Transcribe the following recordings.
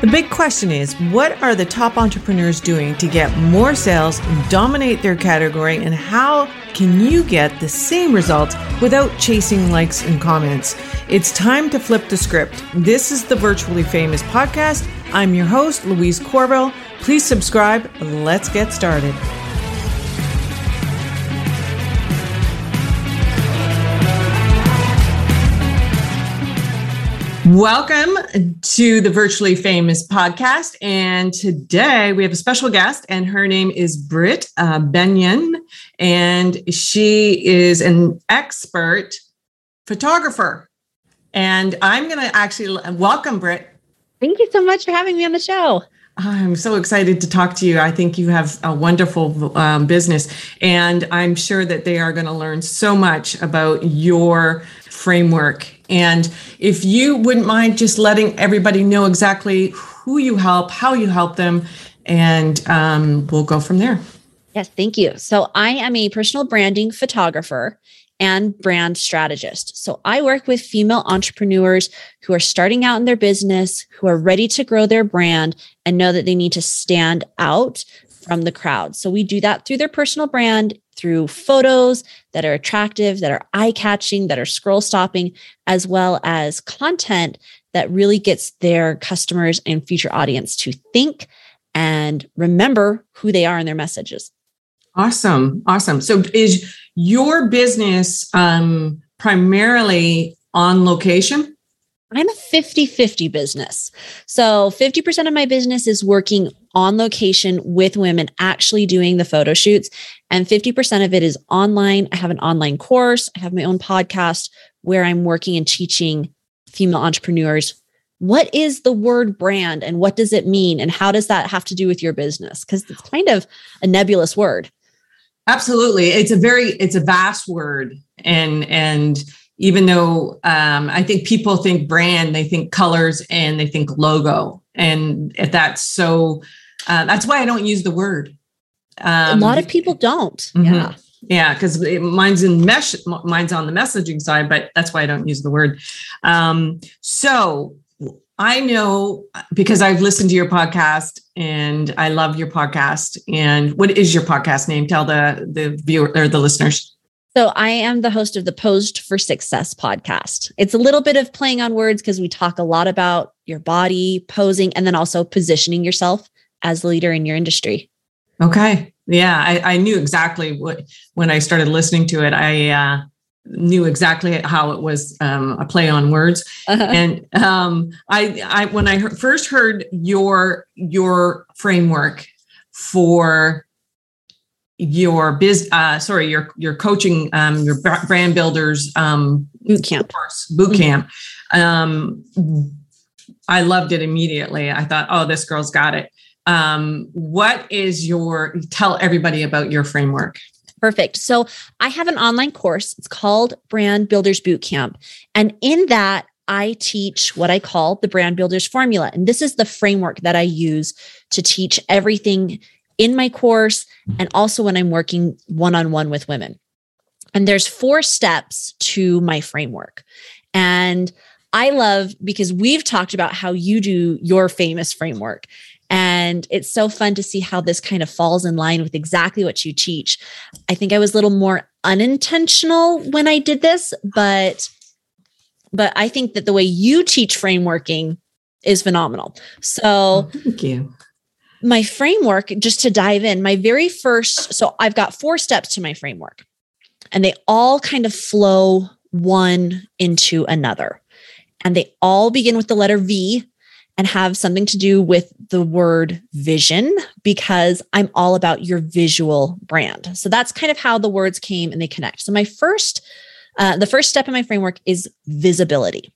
The big question is what are the top entrepreneurs doing to get more sales, dominate their category, and how can you get the same results without chasing likes and comments? It's time to flip the script. This is the Virtually Famous podcast. I'm your host, Louise Corville. Please subscribe. Let's get started. Welcome to the Virtually Famous podcast. And today we have a special guest, and her name is Brit uh, Bennion. And she is an expert photographer. And I'm going to actually welcome Brit. Thank you so much for having me on the show. I'm so excited to talk to you. I think you have a wonderful um, business, and I'm sure that they are going to learn so much about your framework. And if you wouldn't mind just letting everybody know exactly who you help, how you help them, and um, we'll go from there. Yes, thank you. So, I am a personal branding photographer and brand strategist. So, I work with female entrepreneurs who are starting out in their business, who are ready to grow their brand and know that they need to stand out from the crowd. So, we do that through their personal brand through photos that are attractive, that are eye catching, that are scroll stopping, as well as content that really gets their customers and future audience to think and remember who they are in their messages. Awesome. Awesome. So is your business um, primarily on location? I'm a 50 50 business. So 50% of my business is working on location with women actually doing the photo shoots. And 50% of it is online. I have an online course, I have my own podcast where I'm working and teaching female entrepreneurs what is the word brand and what does it mean and how does that have to do with your business because it's kind of a nebulous word absolutely it's a very it's a vast word and and even though um, I think people think brand, they think colors and they think logo. And if that's so, uh, that's why I don't use the word. Um, a lot of people don't. Mm-hmm. Yeah. Yeah, because mine's in mesh, mine's on the messaging side, but that's why I don't use the word. Um, so I know because I've listened to your podcast and I love your podcast. And what is your podcast name? Tell the the viewer or the listeners. So I am the host of the Posed for Success podcast. It's a little bit of playing on words because we talk a lot about your body, posing, and then also positioning yourself as a leader in your industry. Okay. Yeah, I, I knew exactly what when I started listening to it. I uh, knew exactly how it was um, a play on words, uh-huh. and um, I, I when I first heard your your framework for your biz uh sorry your your coaching um your brand builders um boot camp. course, boot mm-hmm. camp um i loved it immediately. I thought oh this girl's got it. Um what is your tell everybody about your framework Perfect. So I have an online course. It's called Brand Builders Bootcamp. And in that, I teach what I call the Brand Builders Formula. And this is the framework that I use to teach everything in my course and also when I'm working one on one with women. And there's four steps to my framework. And I love because we've talked about how you do your famous framework. And it's so fun to see how this kind of falls in line with exactly what you teach. I think I was a little more unintentional when I did this, but but I think that the way you teach frameworking is phenomenal. So thank you my framework, just to dive in, my very first, so I've got four steps to my framework, and they all kind of flow one into another. And they all begin with the letter V and have something to do with the word vision because I'm all about your visual brand. So that's kind of how the words came and they connect. So my first, uh, the first step in my framework is visibility.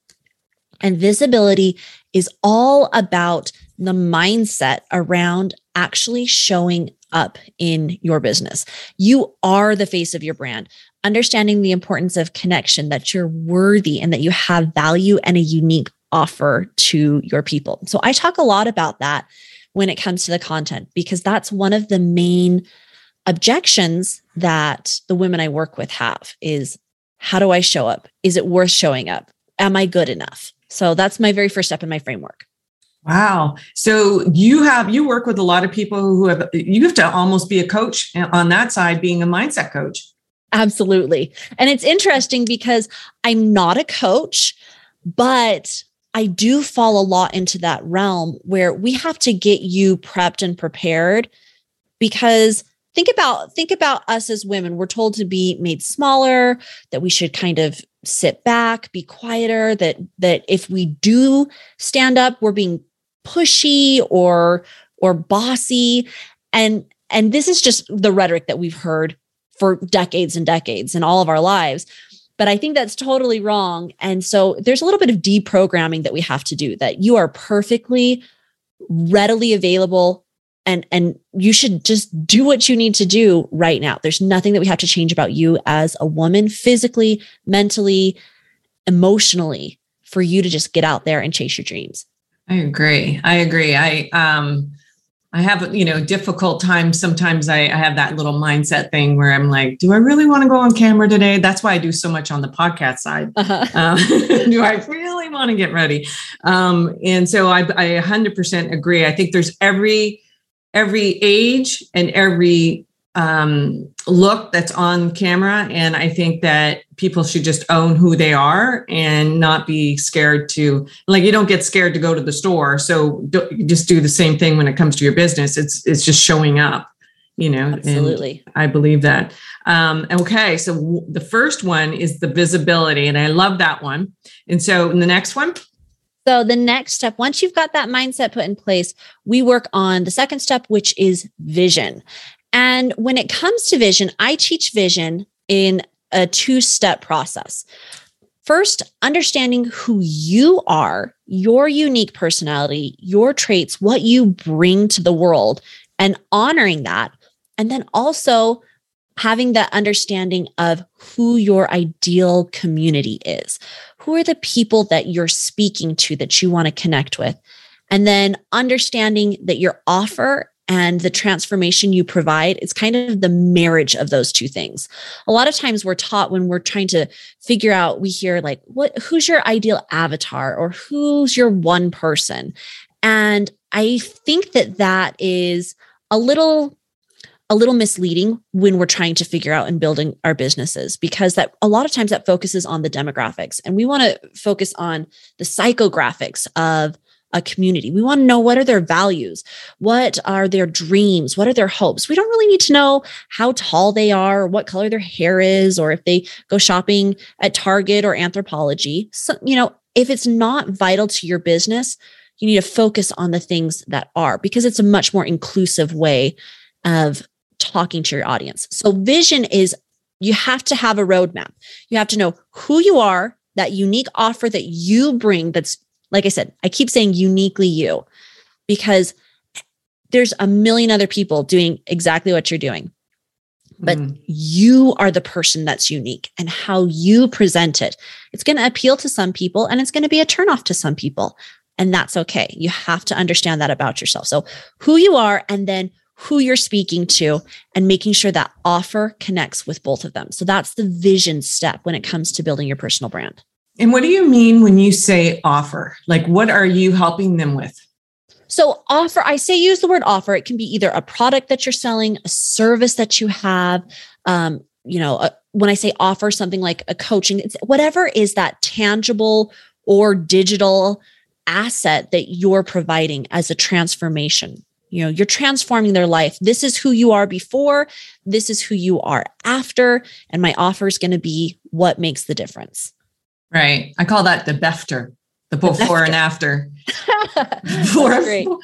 And visibility is all about the mindset around actually showing up in your business. You are the face of your brand. Understanding the importance of connection, that you're worthy and that you have value and a unique offer to your people. So I talk a lot about that when it comes to the content because that's one of the main objections that the women I work with have is how do I show up? Is it worth showing up? Am I good enough? So that's my very first step in my framework. Wow. So you have you work with a lot of people who have you have to almost be a coach on that side being a mindset coach. Absolutely. And it's interesting because I'm not a coach, but I do fall a lot into that realm where we have to get you prepped and prepared because think about think about us as women. We're told to be made smaller that we should kind of sit back be quieter that that if we do stand up we're being pushy or or bossy. And and this is just the rhetoric that we've heard for decades and decades in all of our lives but i think that's totally wrong and so there's a little bit of deprogramming that we have to do that you are perfectly readily available and and you should just do what you need to do right now there's nothing that we have to change about you as a woman physically mentally emotionally for you to just get out there and chase your dreams I agree. I agree. I um I have you know difficult times. Sometimes I, I have that little mindset thing where I'm like, do I really want to go on camera today? That's why I do so much on the podcast side. Uh-huh. Um, do I really want to get ready? Um, and so I, I 100% agree. I think there's every every age and every um, look that's on camera. And I think that people should just own who they are and not be scared to, like, you don't get scared to go to the store. So just do the same thing when it comes to your business. It's, it's just showing up, you know? Absolutely. I believe that. Um, okay. So w- the first one is the visibility. And I love that one. And so in the next one, so, the next step, once you've got that mindset put in place, we work on the second step, which is vision. And when it comes to vision, I teach vision in a two step process. First, understanding who you are, your unique personality, your traits, what you bring to the world, and honoring that. And then also having that understanding of who your ideal community is. Who are the people that you're speaking to that you want to connect with? And then understanding that your offer and the transformation you provide it's kind of the marriage of those two things. A lot of times we're taught when we're trying to figure out we hear like what who's your ideal avatar or who's your one person? And i think that that is a little a little misleading when we're trying to figure out and building our businesses because that a lot of times that focuses on the demographics. And we want to focus on the psychographics of a community. We want to know what are their values? What are their dreams? What are their hopes? We don't really need to know how tall they are, or what color their hair is, or if they go shopping at Target or Anthropologie. So, you know, if it's not vital to your business, you need to focus on the things that are because it's a much more inclusive way of talking to your audience. So, vision is you have to have a roadmap. You have to know who you are, that unique offer that you bring that's like I said, I keep saying uniquely you because there's a million other people doing exactly what you're doing. But mm. you are the person that's unique and how you present it. It's going to appeal to some people and it's going to be a turnoff to some people. And that's okay. You have to understand that about yourself. So, who you are, and then who you're speaking to, and making sure that offer connects with both of them. So, that's the vision step when it comes to building your personal brand. And what do you mean when you say offer? Like, what are you helping them with? So, offer, I say use the word offer. It can be either a product that you're selling, a service that you have. Um, you know, a, when I say offer something like a coaching, it's whatever is that tangible or digital asset that you're providing as a transformation. You know, you're transforming their life. This is who you are before, this is who you are after. And my offer is going to be what makes the difference. Right. I call that the BEFTER, the before the and after. before,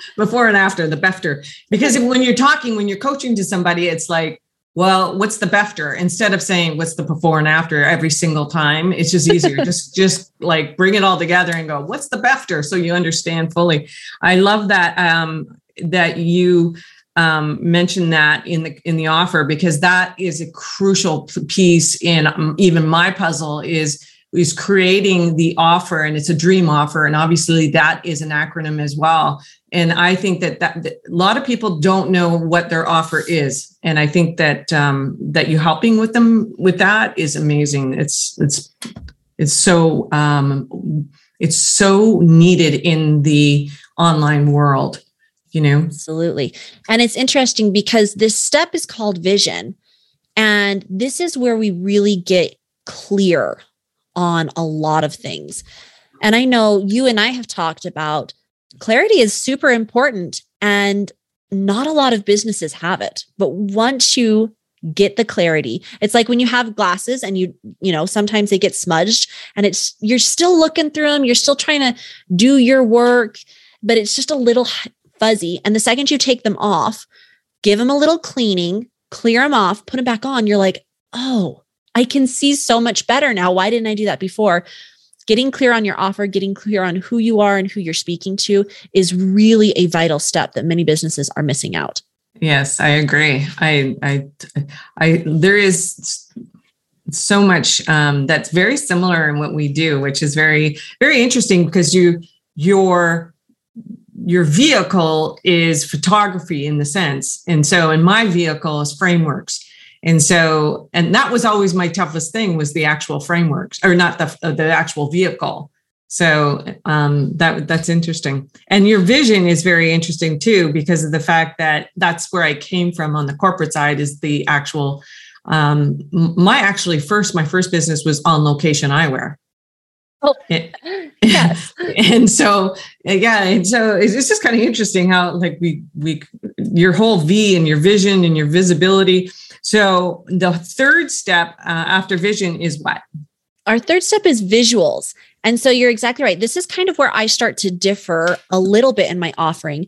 before and after, the BEFTER. Because when you're talking, when you're coaching to somebody, it's like, well, what's the BEFTER? Instead of saying what's the before and after every single time, it's just easier. just just like bring it all together and go, what's the BEFTER? So you understand fully. I love that um, that you um, mention that in the in the offer because that is a crucial piece in um, even my puzzle is is creating the offer and it's a dream offer and obviously that is an acronym as well. And i think that, that, that a lot of people don't know what their offer is. And i think that um, that you helping with them with that is amazing. It's it's it's so um, it's so needed in the online world you know? Absolutely. And it's interesting because this step is called vision and this is where we really get clear on a lot of things. And i know you and i have talked about clarity is super important and not a lot of businesses have it. But once you get the clarity it's like when you have glasses and you you know sometimes they get smudged and it's you're still looking through them you're still trying to do your work but it's just a little fuzzy. And the second you take them off give them a little cleaning clear them off put them back on you're like oh i can see so much better now why didn't i do that before getting clear on your offer, getting clear on who you are and who you're speaking to is really a vital step that many businesses are missing out. Yes, I agree. I, I, I, there is so much um, that's very similar in what we do, which is very, very interesting because you, your, your vehicle is photography in the sense, and so, in my vehicle is frameworks and so and that was always my toughest thing was the actual frameworks or not the uh, the actual vehicle. So um, that that's interesting. And your vision is very interesting too because of the fact that that's where i came from on the corporate side is the actual um, my actually first my first business was on location eyewear. Oh, yes. and so, yeah, and so it's just kind of interesting how, like, we we your whole V and your vision and your visibility so the third step uh, after vision is what? Our third step is visuals. And so you're exactly right. This is kind of where I start to differ a little bit in my offering.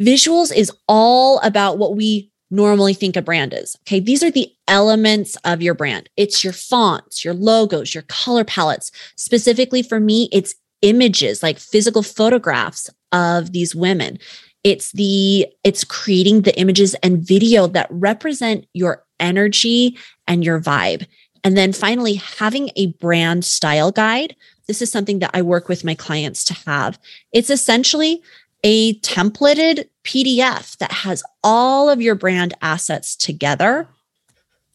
Visuals is all about what we normally think a brand is. Okay. These are the elements of your brand. It's your fonts, your logos, your color palettes. Specifically for me, it's images like physical photographs of these women it's the it's creating the images and video that represent your energy and your vibe. And then finally having a brand style guide. This is something that i work with my clients to have. It's essentially a templated pdf that has all of your brand assets together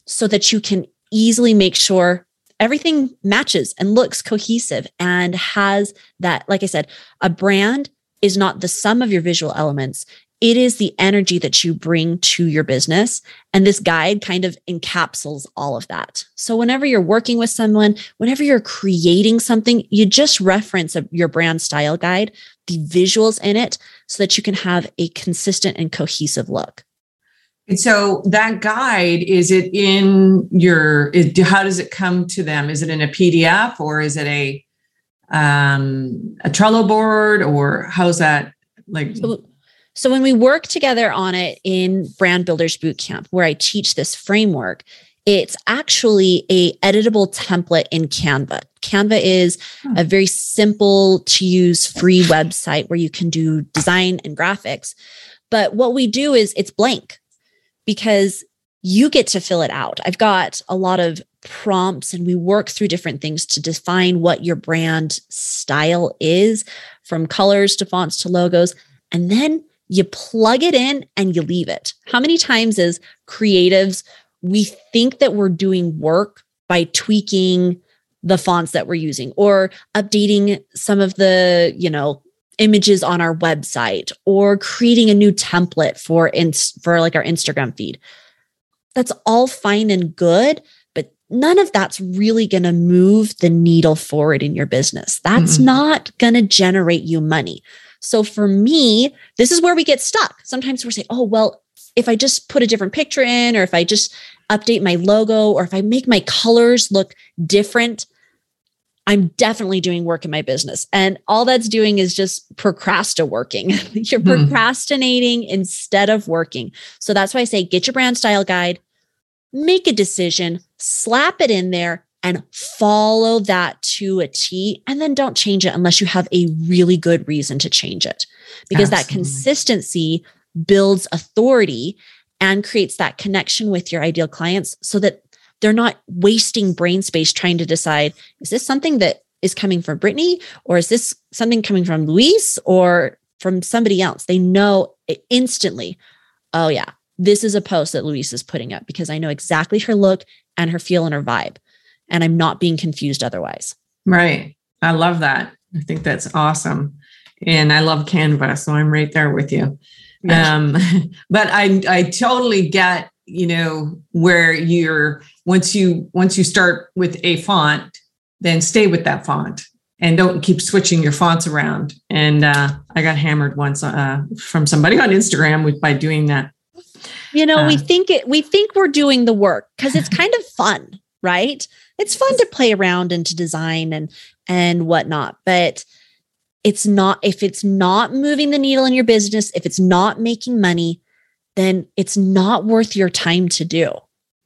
so that you can easily make sure everything matches and looks cohesive and has that like i said a brand is not the sum of your visual elements. It is the energy that you bring to your business. And this guide kind of encapsulates all of that. So, whenever you're working with someone, whenever you're creating something, you just reference a, your brand style guide, the visuals in it, so that you can have a consistent and cohesive look. And so that guide, is it in your, how does it come to them? Is it in a PDF or is it a um, a Trello board, or how's that like? So, so when we work together on it in Brand Builders Bootcamp, where I teach this framework, it's actually a editable template in Canva. Canva is hmm. a very simple to use free website where you can do design and graphics. But what we do is it's blank because you get to fill it out. I've got a lot of prompts and we work through different things to define what your brand style is from colors to fonts to logos. And then you plug it in and you leave it. How many times as creatives, we think that we're doing work by tweaking the fonts that we're using or updating some of the, you know, images on our website or creating a new template for ins- for like our Instagram feed. That's all fine and good, none of that's really going to move the needle forward in your business. That's mm-hmm. not going to generate you money. So for me, this is where we get stuck. Sometimes we're saying, oh, well, if I just put a different picture in, or if I just update my logo, or if I make my colors look different, I'm definitely doing work in my business. And all that's doing is just procrastinating working. You're mm-hmm. procrastinating instead of working. So that's why I say get your brand style guide, make a decision, slap it in there, and follow that to a T. And then don't change it unless you have a really good reason to change it. Because Absolutely. that consistency builds authority and creates that connection with your ideal clients so that they're not wasting brain space trying to decide is this something that is coming from Brittany or is this something coming from Louise or from somebody else? They know instantly, oh, yeah, this is a post that Louise is putting up because I know exactly her look and her feel and her vibe. And I'm not being confused otherwise. Right. I love that. I think that's awesome. and I love Canva, so I'm right there with you. Yeah. Um, but I I totally get you know where you're once you once you start with a font, then stay with that font and don't keep switching your fonts around. And uh, I got hammered once uh, from somebody on Instagram with, by doing that. You know, we uh-huh. think it. We think we're doing the work because it's kind of fun, right? It's fun to play around and to design and and whatnot, but it's not if it's not moving the needle in your business, if it's not making money, then it's not worth your time to do.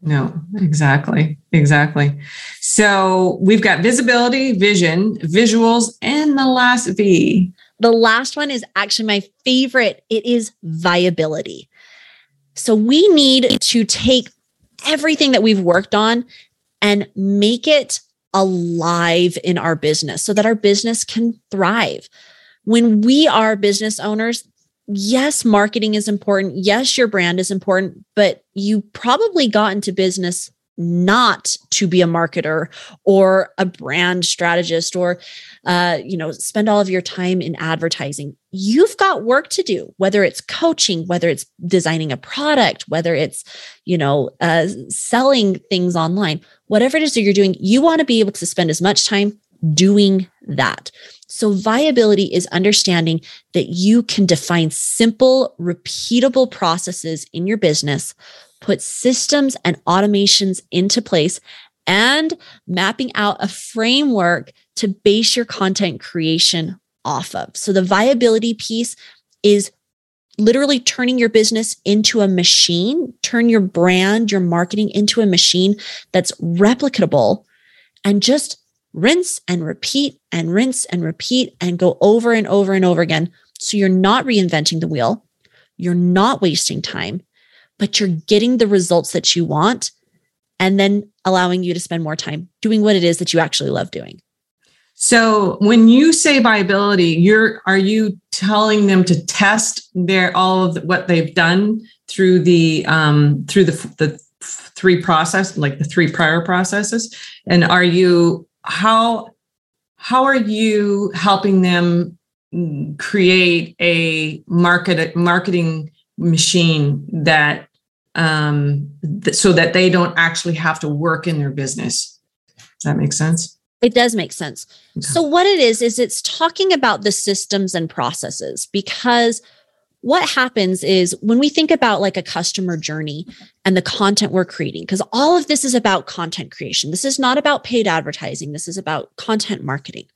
No, exactly. Exactly. So we've got visibility, vision, visuals, and the last V. The last one is actually my favorite. It is viability. So we need to take everything that we've worked on and make it alive in our business so that our business can thrive. When we are business owners, yes, marketing is important. Yes, your brand is important, but you probably got into business not to be a marketer or a brand strategist or uh, you know spend all of your time in advertising. You've got work to do whether it's coaching whether it's designing a product whether it's you know uh, selling things online. Whatever it is that you're doing you want to be able to spend as much time doing that. So viability is understanding that you can define simple repeatable processes in your business put systems and automations into place and mapping out a framework to base your content creation off of. So the viability piece is literally turning your business into a machine, turn your brand, your marketing into a machine that's replicable and just rinse and repeat and rinse and repeat and go over and over and over again. So you're not reinventing the wheel. You're not wasting time but you're getting the results that you want and then allowing you to spend more time doing what it is that you actually love doing. So when you say viability, you're are you telling them to test their all of the, what they've done through the um, through the the three process like the three prior processes, and are you how how are you helping them create a market marketing machine that um, th- so that they don't actually have to work in their business. Does that make sense? It does make sense. Okay. So, what it is, is it's talking about the systems and processes because what happens is when we think about like a customer journey and the content we're creating, because all of this is about content creation. This is not about paid advertising, this is about content marketing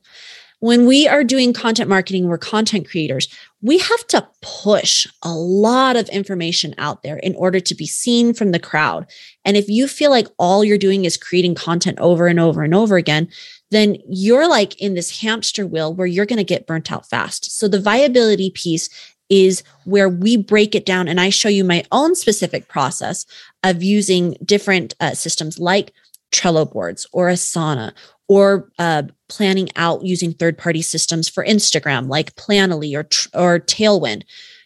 when we are doing content marketing, we're content creators, we have to push a lot of information out there in order to be seen from the crowd. And if you feel like all you're doing is creating content over and over and over again, then you're like in this hamster wheel where you're going to get burnt out fast. So the viability piece is where we break it down and I show you my own specific process of using different uh, systems like Trello boards or Asana or uh, planning out using third party systems for Instagram like Planoly or, or Tailwind,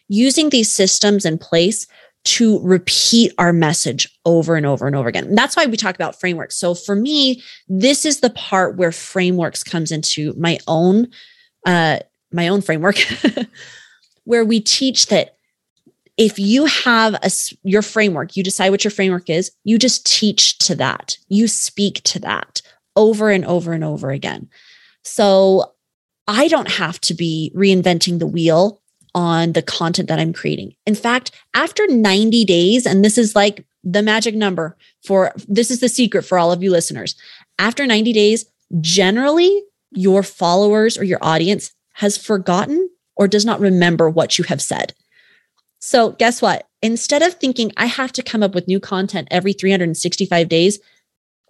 using these systems in place to repeat our message over and over and over again. And that's why we talk about frameworks. So for me, this is the part where frameworks comes into my own uh my own framework where we teach that if you have a your framework, you decide what your framework is, you just teach to that. You speak to that over and over and over again. So I don't have to be reinventing the wheel on the content that I'm creating. In fact, after 90 days, and this is like the magic number for this is the secret for all of you listeners. After 90 days, generally your followers or your audience has forgotten or does not remember what you have said. So, guess what? Instead of thinking I have to come up with new content every 365 days,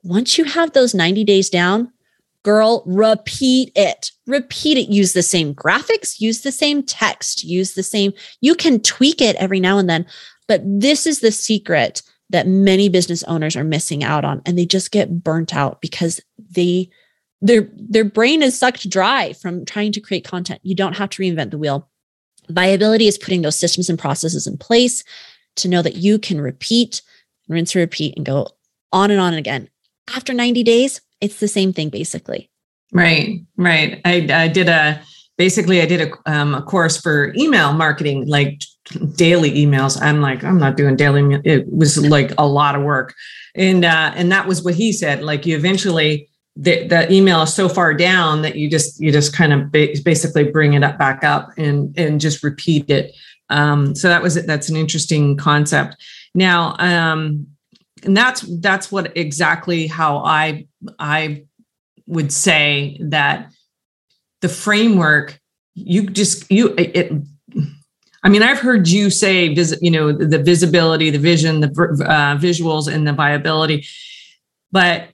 once you have those 90 days down, girl, repeat it. Repeat it. Use the same graphics, use the same text, use the same. You can tweak it every now and then, but this is the secret that many business owners are missing out on and they just get burnt out because they their their brain is sucked dry from trying to create content. You don't have to reinvent the wheel. Viability is putting those systems and processes in place to know that you can repeat, rinse, and repeat, and go on and on and again after 90 days, it's the same thing basically. Right, right. I, I did a basically I did a, um, a course for email marketing, like daily emails. I'm like, I'm not doing daily. It was like a lot of work. And, uh, and that was what he said. Like you eventually, the, the email is so far down that you just, you just kind of ba- basically bring it up back up and, and just repeat it. Um, so that was, it. that's an interesting concept. Now, um, and that's, that's what exactly how I, I would say that the framework you just you it i mean i've heard you say visit you know the visibility the vision the uh, visuals and the viability but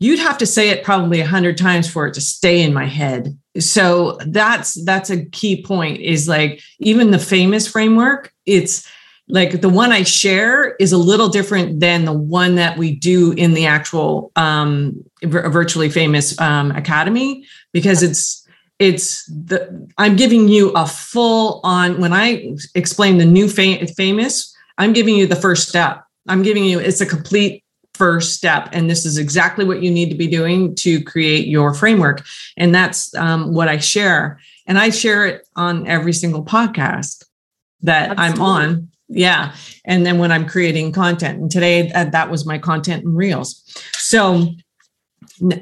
you'd have to say it probably a hundred times for it to stay in my head. So that's that's a key point is like even the famous framework it's like the one I share is a little different than the one that we do in the actual um, virtually famous um, academy because it's it's the I'm giving you a full on when I explain the new fam- famous I'm giving you the first step. I'm giving you it's a complete first step and this is exactly what you need to be doing to create your framework. And that's um, what I share. And I share it on every single podcast that Absolutely. I'm on yeah. And then when i'm creating content and today uh, that was my content and reels. So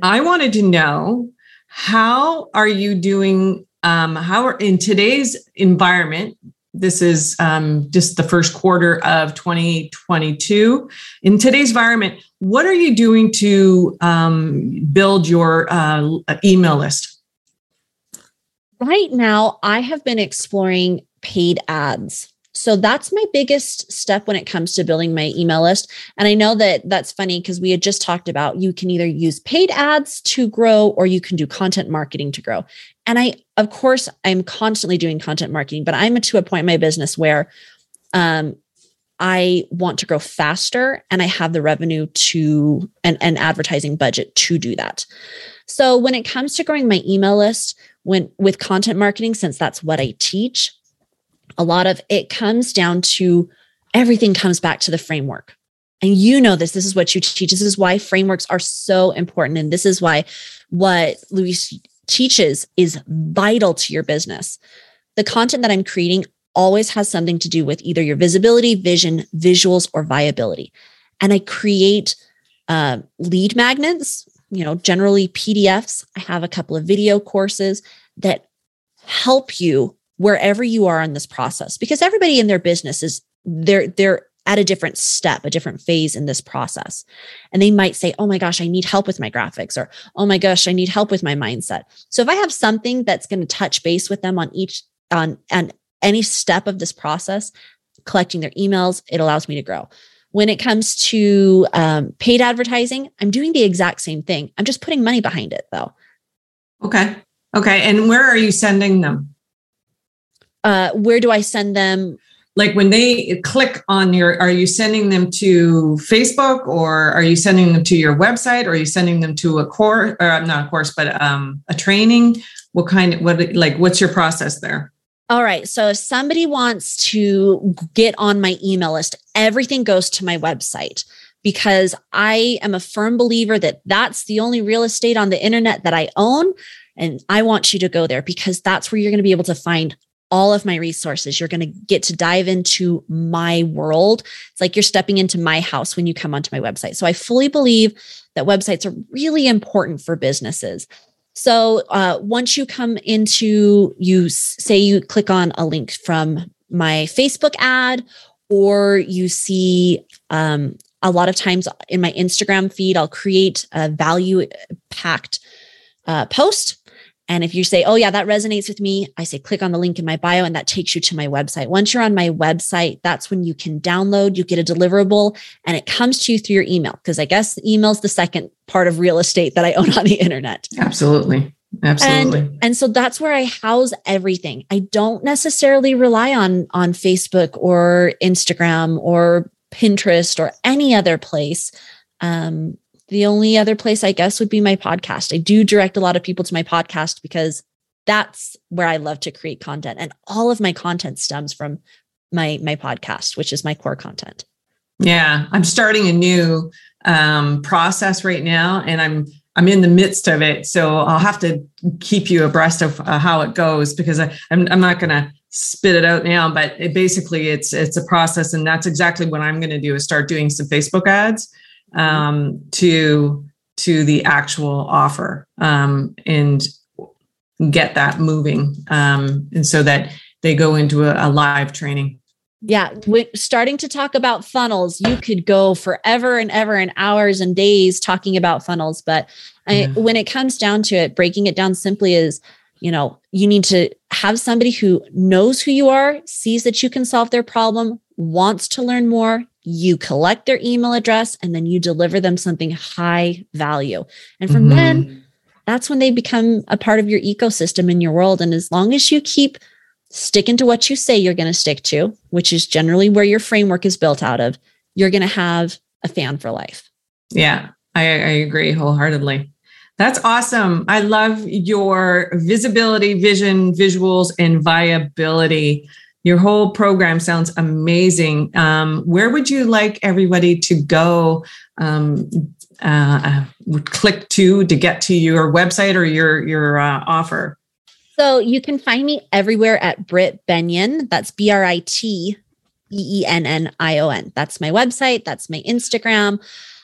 i wanted to know how are you doing um, how are in today's environment this is um, just the first quarter of 2022 in today's environment what are you doing to um, build your uh, email list? Right now i have been exploring paid ads so that's my biggest step when it comes to building my email list. And I know that that's funny because we had just talked about you can either use paid ads to grow or you can do content marketing to grow. And I, of course, I'm constantly doing content marketing, but I'm to a point in my business where um, I want to grow faster and I have the revenue to and an advertising budget to do that. So when it comes to growing my email list, when with content marketing, since that's what I teach, a lot of it comes down to everything comes back to the framework. And you know this, this is what you teach. This is why frameworks are so important. And this is why what Louise teaches is vital to your business. The content that I'm creating always has something to do with either your visibility, vision, visuals, or viability. And I create uh, lead magnets, you know, generally PDFs. I have a couple of video courses that help you wherever you are in this process because everybody in their business is they're they're at a different step, a different phase in this process. And they might say, Oh my gosh, I need help with my graphics, or Oh my gosh, I need help with my mindset. So if I have something that's going to touch base with them on each, on, on any step of this process, collecting their emails, it allows me to grow. When it comes to um, paid advertising, I'm doing the exact same thing. I'm just putting money behind it though. Okay. Okay. And where are you sending them? Uh, where do I send them? Like when they click on your, are you sending them to Facebook or are you sending them to your website or are you sending them to a course or not a course, but um, a training? What kind of, what, like, what's your process there? All right. So if somebody wants to get on my email list, everything goes to my website because I am a firm believer that that's the only real estate on the internet that I own. And I want you to go there because that's where you're going to be able to find all of my resources. You're going to get to dive into my world. It's like you're stepping into my house when you come onto my website. So I fully believe that websites are really important for businesses. So uh, once you come into, you say you click on a link from my Facebook ad, or you see um, a lot of times in my Instagram feed, I'll create a value packed uh, post and if you say, oh, yeah, that resonates with me, I say, click on the link in my bio, and that takes you to my website. Once you're on my website, that's when you can download, you get a deliverable, and it comes to you through your email. Because I guess email is the second part of real estate that I own on the internet. Absolutely. Absolutely. And, and so that's where I house everything. I don't necessarily rely on on Facebook or Instagram or Pinterest or any other place. Um, the only other place I guess would be my podcast. I do direct a lot of people to my podcast because that's where I love to create content and all of my content stems from my my podcast, which is my core content. Yeah, I'm starting a new um, process right now and I'm I'm in the midst of it, so I'll have to keep you abreast of uh, how it goes because I, I'm I'm not going to spit it out now, but it basically it's it's a process, and that's exactly what I'm going to do is start doing some Facebook ads um, to to the actual offer um, and get that moving, um, and so that they go into a, a live training. Yeah, we're starting to talk about funnels, you could go forever and ever and hours and days talking about funnels. But I, when it comes down to it, breaking it down simply is, you know, you need to have somebody who knows who you are, sees that you can solve their problem, wants to learn more. You collect their email address and then you deliver them something high value. And from mm-hmm. then, that's when they become a part of your ecosystem in your world. And as long as you keep sticking to what you say you're going to stick to, which is generally where your framework is built out of, you're going to have a fan for life. Yeah, I, I agree wholeheartedly. That's awesome. I love your visibility, vision, visuals, and viability. Your whole program sounds amazing. Um, where would you like everybody to go? Um, uh, uh click to to get to your website or your your uh, offer. So you can find me everywhere at Brit Bennion. That's B R I T B E N N I O N. That's my website. That's my Instagram.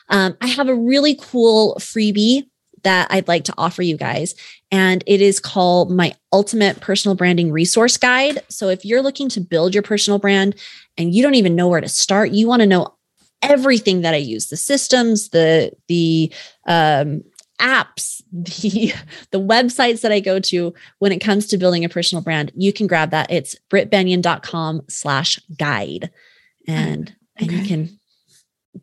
Um, I have a really cool freebie that I'd like to offer you guys. And it is called my ultimate personal branding resource guide. So if you're looking to build your personal brand and you don't even know where to start, you want to know everything that I use, the systems, the, the, um, apps, the the websites that I go to when it comes to building a personal brand, you can grab that. It's britbennion.com slash guide. And okay. and you can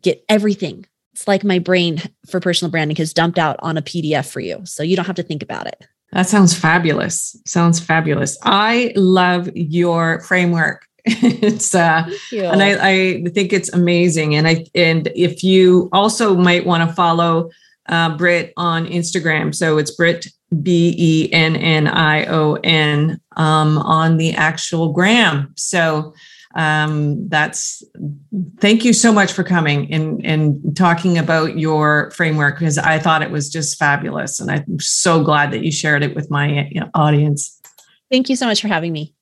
get everything. It's like my brain for personal branding has dumped out on a PDF for you. So you don't have to think about it. That sounds fabulous. Sounds fabulous. I love your framework. it's uh and I, I think it's amazing. And I and if you also might want to follow uh, Brit on Instagram. So it's Brit B E N N I O N um, on the actual gram. So um, that's thank you so much for coming and and talking about your framework because I thought it was just fabulous, and I'm so glad that you shared it with my audience. Thank you so much for having me.